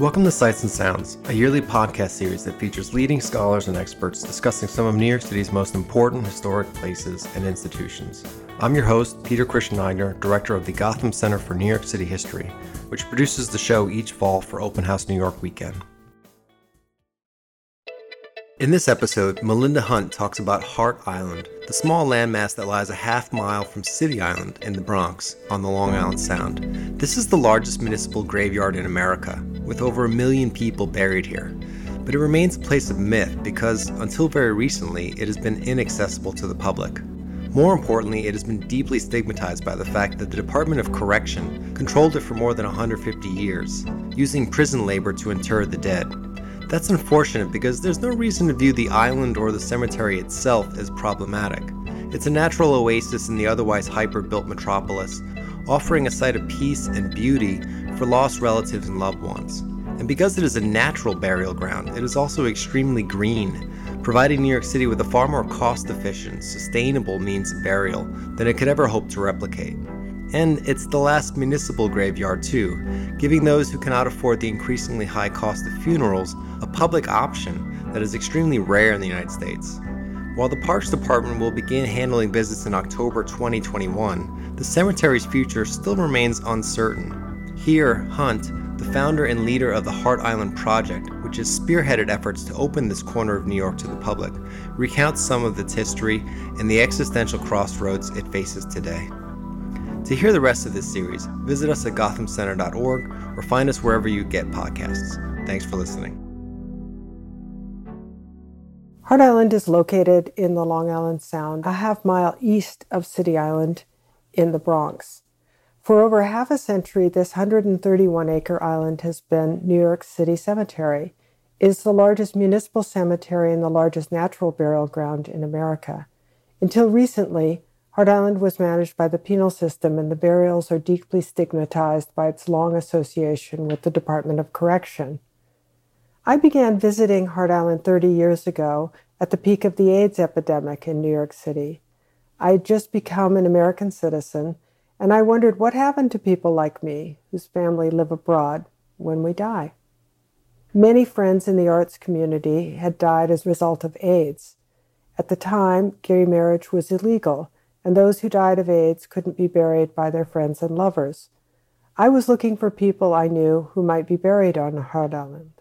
Welcome to Sights and Sounds, a yearly podcast series that features leading scholars and experts discussing some of New York City's most important historic places and institutions. I'm your host, Peter Christian Aigner, director of the Gotham Center for New York City History, which produces the show each fall for Open House New York weekend. In this episode, Melinda Hunt talks about Hart Island, the small landmass that lies a half mile from City Island in the Bronx on the Long Island Sound. This is the largest municipal graveyard in America, with over a million people buried here. But it remains a place of myth because, until very recently, it has been inaccessible to the public. More importantly, it has been deeply stigmatized by the fact that the Department of Correction controlled it for more than 150 years, using prison labor to inter the dead. That's unfortunate because there's no reason to view the island or the cemetery itself as problematic. It's a natural oasis in the otherwise hyper built metropolis, offering a site of peace and beauty for lost relatives and loved ones. And because it is a natural burial ground, it is also extremely green, providing New York City with a far more cost efficient, sustainable means of burial than it could ever hope to replicate. And it's the last municipal graveyard, too, giving those who cannot afford the increasingly high cost of funerals a public option that is extremely rare in the United States. While the Parks Department will begin handling business in October 2021, the cemetery's future still remains uncertain. Here, Hunt, the founder and leader of the Hart Island Project, which has spearheaded efforts to open this corner of New York to the public, recounts some of its history and the existential crossroads it faces today. To hear the rest of this series, visit us at gothamcenter.org or find us wherever you get podcasts. Thanks for listening. Hart Island is located in the Long Island Sound, a half mile east of City Island in the Bronx. For over half a century, this 131 acre island has been New York City Cemetery. It is the largest municipal cemetery and the largest natural burial ground in America. Until recently, Hart Island was managed by the penal system, and the burials are deeply stigmatized by its long association with the Department of Correction. I began visiting Hart Island 30 years ago at the peak of the AIDS epidemic in New York City. I had just become an American citizen, and I wondered what happened to people like me, whose family live abroad, when we die. Many friends in the arts community had died as a result of AIDS. At the time, gay marriage was illegal, and those who died of AIDS couldn't be buried by their friends and lovers. I was looking for people I knew who might be buried on Hart Island.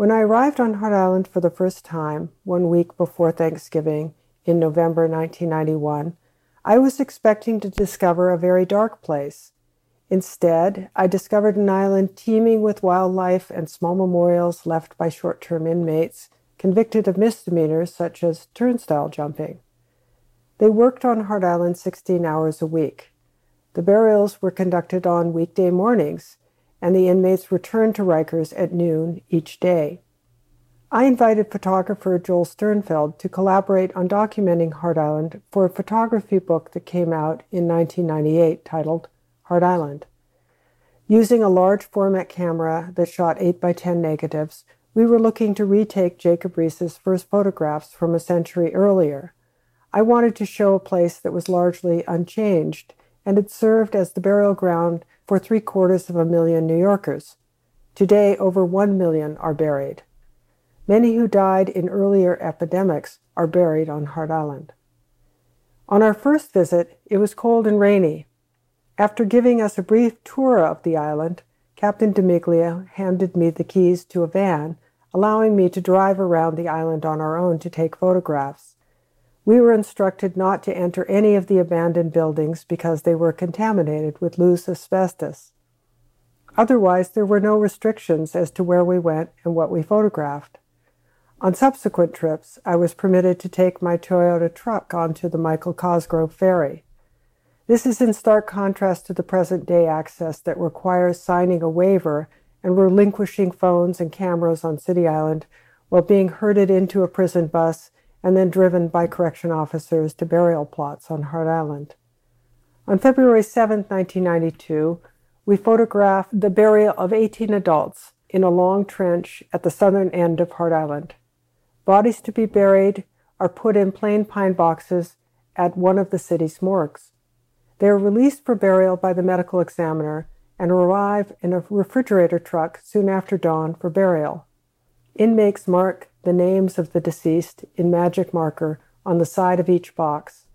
When I arrived on Hart Island for the first time, one week before Thanksgiving in November 1991, I was expecting to discover a very dark place. Instead, I discovered an island teeming with wildlife and small memorials left by short term inmates convicted of misdemeanors such as turnstile jumping. They worked on Hart Island 16 hours a week. The burials were conducted on weekday mornings, and the inmates returned to Rikers at noon each day. I invited photographer Joel Sternfeld to collaborate on documenting Hart Island for a photography book that came out in 1998 titled Hart Island. Using a large format camera that shot 8 by 10 negatives, we were looking to retake Jacob Riis's first photographs from a century earlier. I wanted to show a place that was largely unchanged and had served as the burial ground for three quarters of a million New Yorkers. Today, over one million are buried. Many who died in earlier epidemics are buried on Hart Island. On our first visit, it was cold and rainy. After giving us a brief tour of the island, Captain Demiglia handed me the keys to a van, allowing me to drive around the island on our own to take photographs. We were instructed not to enter any of the abandoned buildings because they were contaminated with loose asbestos. Otherwise, there were no restrictions as to where we went and what we photographed. On subsequent trips, I was permitted to take my Toyota truck onto the Michael Cosgrove ferry. This is in stark contrast to the present day access that requires signing a waiver and relinquishing phones and cameras on City Island while being herded into a prison bus and then driven by correction officers to burial plots on Hart Island. On February 7, 1992, we photographed the burial of 18 adults in a long trench at the southern end of Hart Island. Bodies to be buried are put in plain pine boxes at one of the city's morgues. They are released for burial by the medical examiner, and arrive in a refrigerator truck soon after dawn for burial. Inmates mark the names of the deceased in magic marker on the side of each box.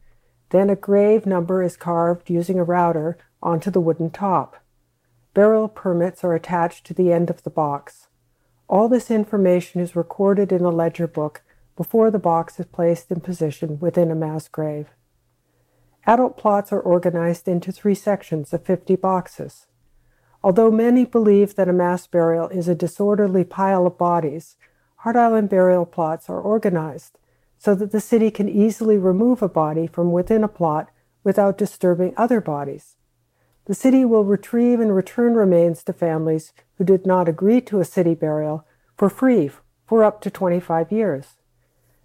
Then a grave number is carved using a router onto the wooden top. Burial permits are attached to the end of the box. All this information is recorded in a ledger book before the box is placed in position within a mass grave. Adult plots are organized into three sections of 50 boxes. Although many believe that a mass burial is a disorderly pile of bodies, Hart Island burial plots are organized so that the city can easily remove a body from within a plot without disturbing other bodies. The city will retrieve and return remains to families who did not agree to a city burial for free for up to 25 years.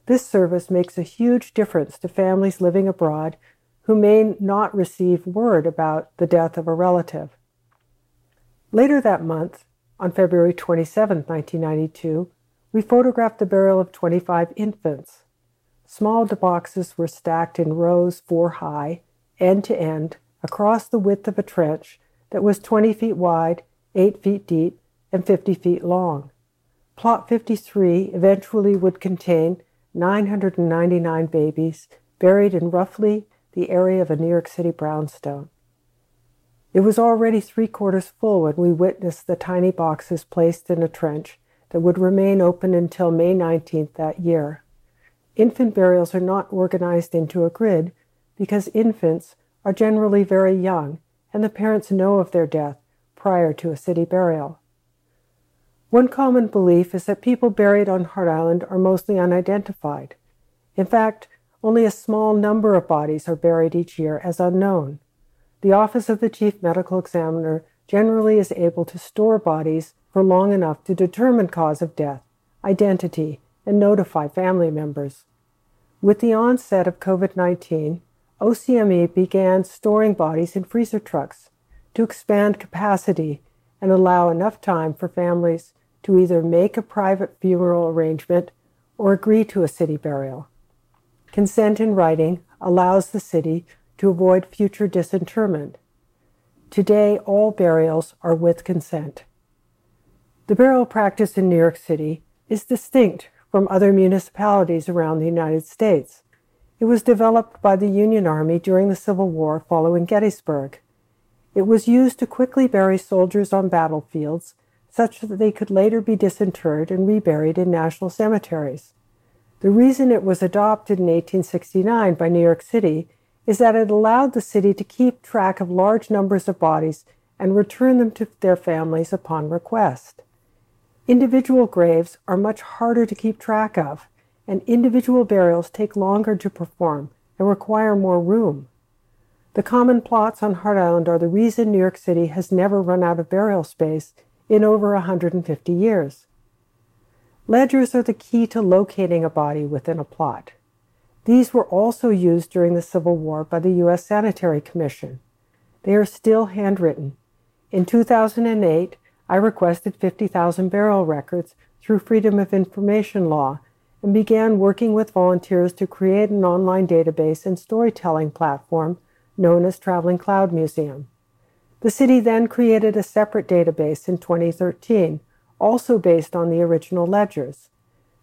This service makes a huge difference to families living abroad who may not receive word about the death of a relative. Later that month, on February 27, 1992, we photographed the burial of 25 infants. Small boxes were stacked in rows four high, end to end, across the width of a trench that was 20 feet wide, 8 feet deep, and 50 feet long. Plot 53 eventually would contain 999 babies buried in roughly the area of a New York City brownstone. It was already three quarters full when we witnessed the tiny boxes placed in a trench that would remain open until May 19th that year. Infant burials are not organized into a grid because infants are generally very young and the parents know of their death prior to a city burial. One common belief is that people buried on Hart Island are mostly unidentified. In fact, only a small number of bodies are buried each year as unknown. The Office of the Chief Medical Examiner generally is able to store bodies for long enough to determine cause of death, identity, and notify family members. With the onset of COVID 19, OCME began storing bodies in freezer trucks to expand capacity and allow enough time for families to either make a private funeral arrangement or agree to a city burial. Consent in writing allows the city to avoid future disinterment. Today, all burials are with consent. The burial practice in New York City is distinct from other municipalities around the United States. It was developed by the Union Army during the Civil War following Gettysburg. It was used to quickly bury soldiers on battlefields such that they could later be disinterred and reburied in national cemeteries. The reason it was adopted in 1869 by New York City is that it allowed the city to keep track of large numbers of bodies and return them to their families upon request. Individual graves are much harder to keep track of, and individual burials take longer to perform and require more room. The common plots on Hart Island are the reason New York City has never run out of burial space in over 150 years. Ledgers are the key to locating a body within a plot. These were also used during the Civil War by the U.S. Sanitary Commission. They are still handwritten. In 2008, I requested 50,000 barrel records through Freedom of Information Law and began working with volunteers to create an online database and storytelling platform known as Traveling Cloud Museum. The city then created a separate database in 2013 also based on the original ledgers.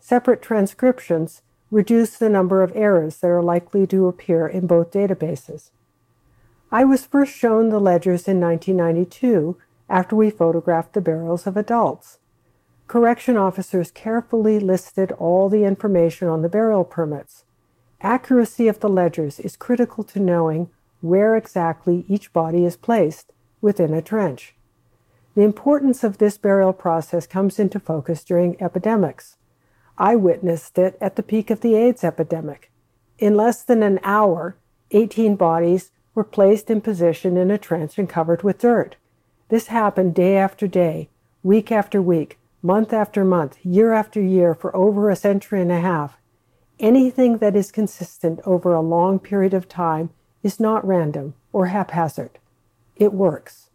Separate transcriptions reduce the number of errors that are likely to appear in both databases. I was first shown the ledgers in 1992 after we photographed the burials of adults. Correction officers carefully listed all the information on the burial permits. Accuracy of the ledgers is critical to knowing where exactly each body is placed within a trench. The importance of this burial process comes into focus during epidemics. I witnessed it at the peak of the AIDS epidemic. In less than an hour, 18 bodies were placed in position in a trench and covered with dirt. This happened day after day, week after week, month after month, year after year for over a century and a half. Anything that is consistent over a long period of time is not random or haphazard. It works.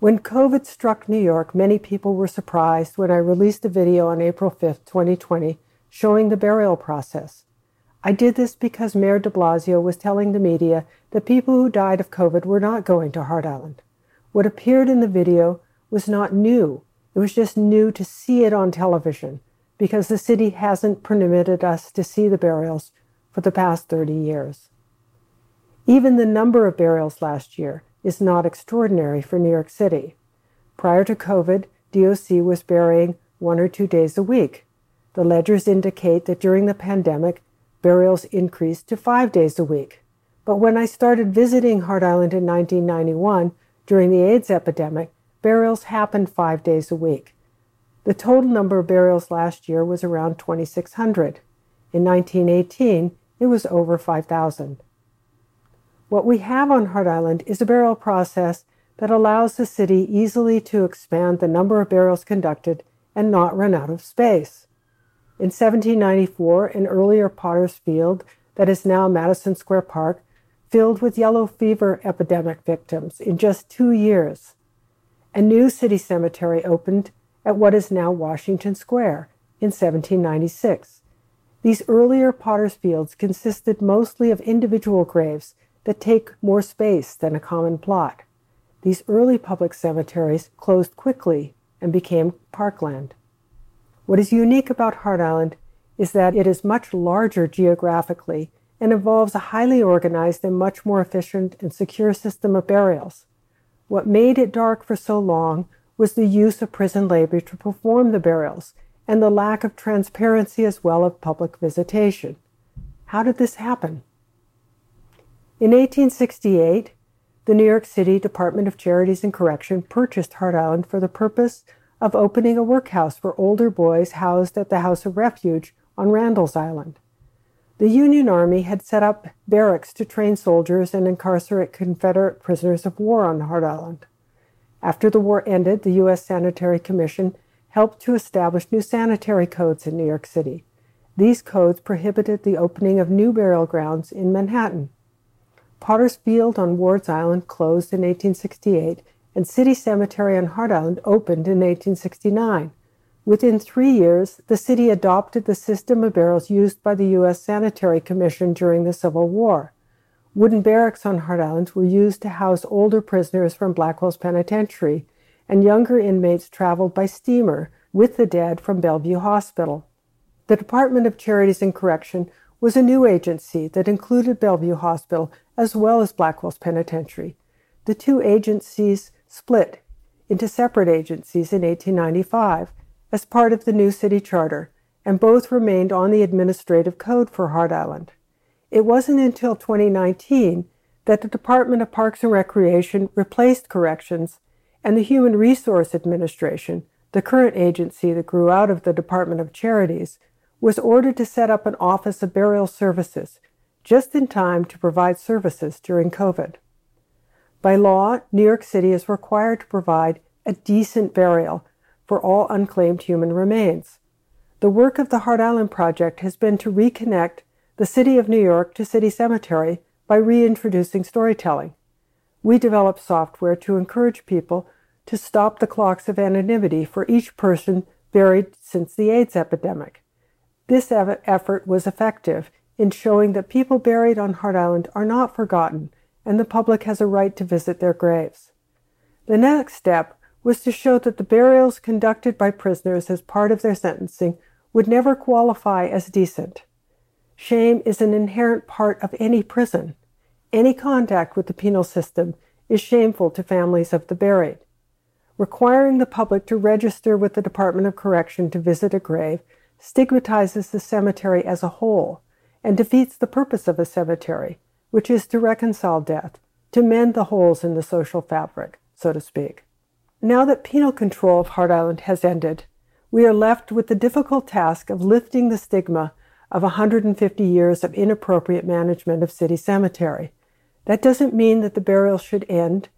When COVID struck New York, many people were surprised when I released a video on April 5, 2020, showing the burial process. I did this because Mayor de Blasio was telling the media that people who died of COVID were not going to Hart Island. What appeared in the video was not new. It was just new to see it on television because the city hasn't permitted us to see the burials for the past 30 years. Even the number of burials last year is not extraordinary for New York City. Prior to COVID, DOC was burying one or two days a week. The ledgers indicate that during the pandemic, burials increased to five days a week. But when I started visiting Hart Island in 1991 during the AIDS epidemic, burials happened five days a week. The total number of burials last year was around 2,600. In 1918, it was over 5,000. What we have on Hart Island is a burial process that allows the city easily to expand the number of burials conducted and not run out of space. In 1794, an earlier Potter's Field, that is now Madison Square Park, filled with yellow fever epidemic victims in just two years. A new city cemetery opened at what is now Washington Square in 1796. These earlier Potter's Fields consisted mostly of individual graves that take more space than a common plot. These early public cemeteries closed quickly and became parkland. What is unique about Hart Island is that it is much larger geographically and involves a highly organized and much more efficient and secure system of burials. What made it dark for so long was the use of prison labor to perform the burials and the lack of transparency as well of public visitation. How did this happen? In 1868, the New York City Department of Charities and Correction purchased Hart Island for the purpose of opening a workhouse for older boys housed at the House of Refuge on Randall's Island. The Union Army had set up barracks to train soldiers and incarcerate Confederate prisoners of war on Hart Island. After the war ended, the U.S. Sanitary Commission helped to establish new sanitary codes in New York City. These codes prohibited the opening of new burial grounds in Manhattan. Potter's Field on Ward's Island closed in 1868, and City Cemetery on Hart Island opened in 1869. Within three years, the city adopted the system of barrels used by the U.S. Sanitary Commission during the Civil War. Wooden barracks on Hart Island were used to house older prisoners from Blackwell's Penitentiary, and younger inmates traveled by steamer with the dead from Bellevue Hospital. The Department of Charities and Correction was a new agency that included Bellevue Hospital as well as Blackwell's Penitentiary. The two agencies split into separate agencies in 1895 as part of the new city charter, and both remained on the administrative code for Hart Island. It wasn't until 2019 that the Department of Parks and Recreation replaced corrections and the Human Resource Administration, the current agency that grew out of the Department of Charities, was ordered to set up an Office of Burial Services just in time to provide services during COVID. By law, New York City is required to provide a decent burial for all unclaimed human remains. The work of the Hart Island Project has been to reconnect the City of New York to City Cemetery by reintroducing storytelling. We develop software to encourage people to stop the clocks of anonymity for each person buried since the AIDS epidemic. This effort was effective in showing that people buried on Hart Island are not forgotten and the public has a right to visit their graves. The next step was to show that the burials conducted by prisoners as part of their sentencing would never qualify as decent. Shame is an inherent part of any prison. Any contact with the penal system is shameful to families of the buried. Requiring the public to register with the Department of Correction to visit a grave stigmatizes the cemetery as a whole and defeats the purpose of a cemetery, which is to reconcile death, to mend the holes in the social fabric, so to speak. Now that penal control of Hart Island has ended, we are left with the difficult task of lifting the stigma of 150 years of inappropriate management of City Cemetery. That doesn't mean that the burial should end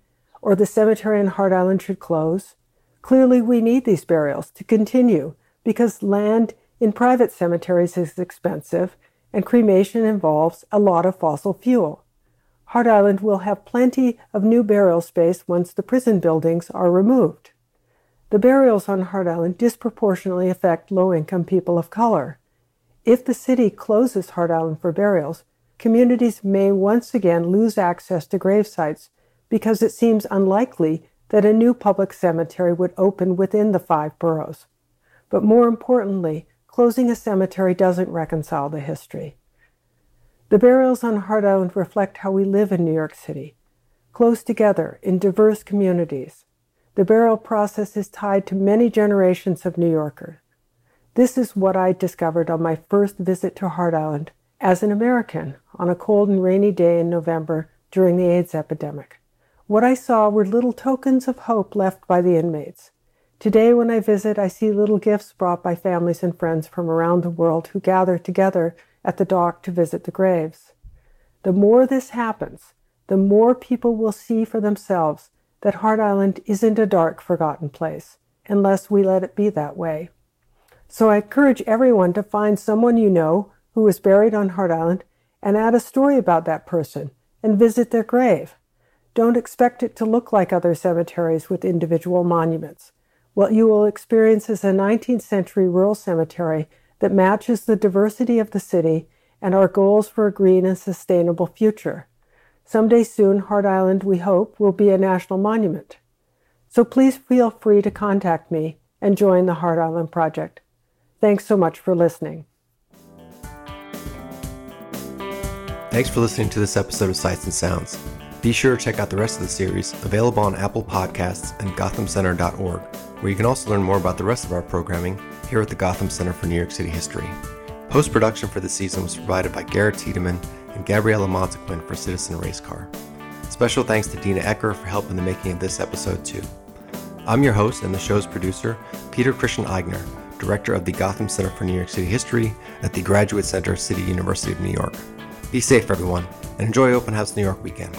or the cemetery in Hart Island should close. Clearly, we need these burials to continue because land in private cemeteries is expensive and cremation involves a lot of fossil fuel. Hart Island will have plenty of new burial space once the prison buildings are removed. The burials on Hart Island disproportionately affect low income people of color. If the city closes Hart Island for burials, communities may once again lose access to grave sites because it seems unlikely that a new public cemetery would open within the five boroughs. But more importantly, closing a cemetery doesn't reconcile the history. The burials on Hart Island reflect how we live in New York City, close together in diverse communities. The burial process is tied to many generations of New Yorkers. This is what I discovered on my first visit to Hart Island as an American on a cold and rainy day in November during the AIDS epidemic. What I saw were little tokens of hope left by the inmates. Today, when I visit, I see little gifts brought by families and friends from around the world who gather together at the dock to visit the graves. The more this happens, the more people will see for themselves that Hart Island isn't a dark, forgotten place, unless we let it be that way. So I encourage everyone to find someone you know who was buried on Hart Island and add a story about that person and visit their grave. Don't expect it to look like other cemeteries with individual monuments. What you will experience is a 19th century rural cemetery that matches the diversity of the city and our goals for a green and sustainable future. Someday soon, Hart Island, we hope, will be a national monument. So please feel free to contact me and join the Hart Island Project. Thanks so much for listening. Thanks for listening to this episode of Sights and Sounds. Be sure to check out the rest of the series, available on Apple Podcasts and GothamCenter.org, where you can also learn more about the rest of our programming here at the Gotham Center for New York City History. Post production for the season was provided by Garrett Tiedemann and Gabriella Montequin for Citizen Racecar. Special thanks to Dina Ecker for help in the making of this episode, too. I'm your host and the show's producer, Peter Christian Aigner, Director of the Gotham Center for New York City History at the Graduate Center, City University of New York. Be safe, everyone, and enjoy Open House New York weekend.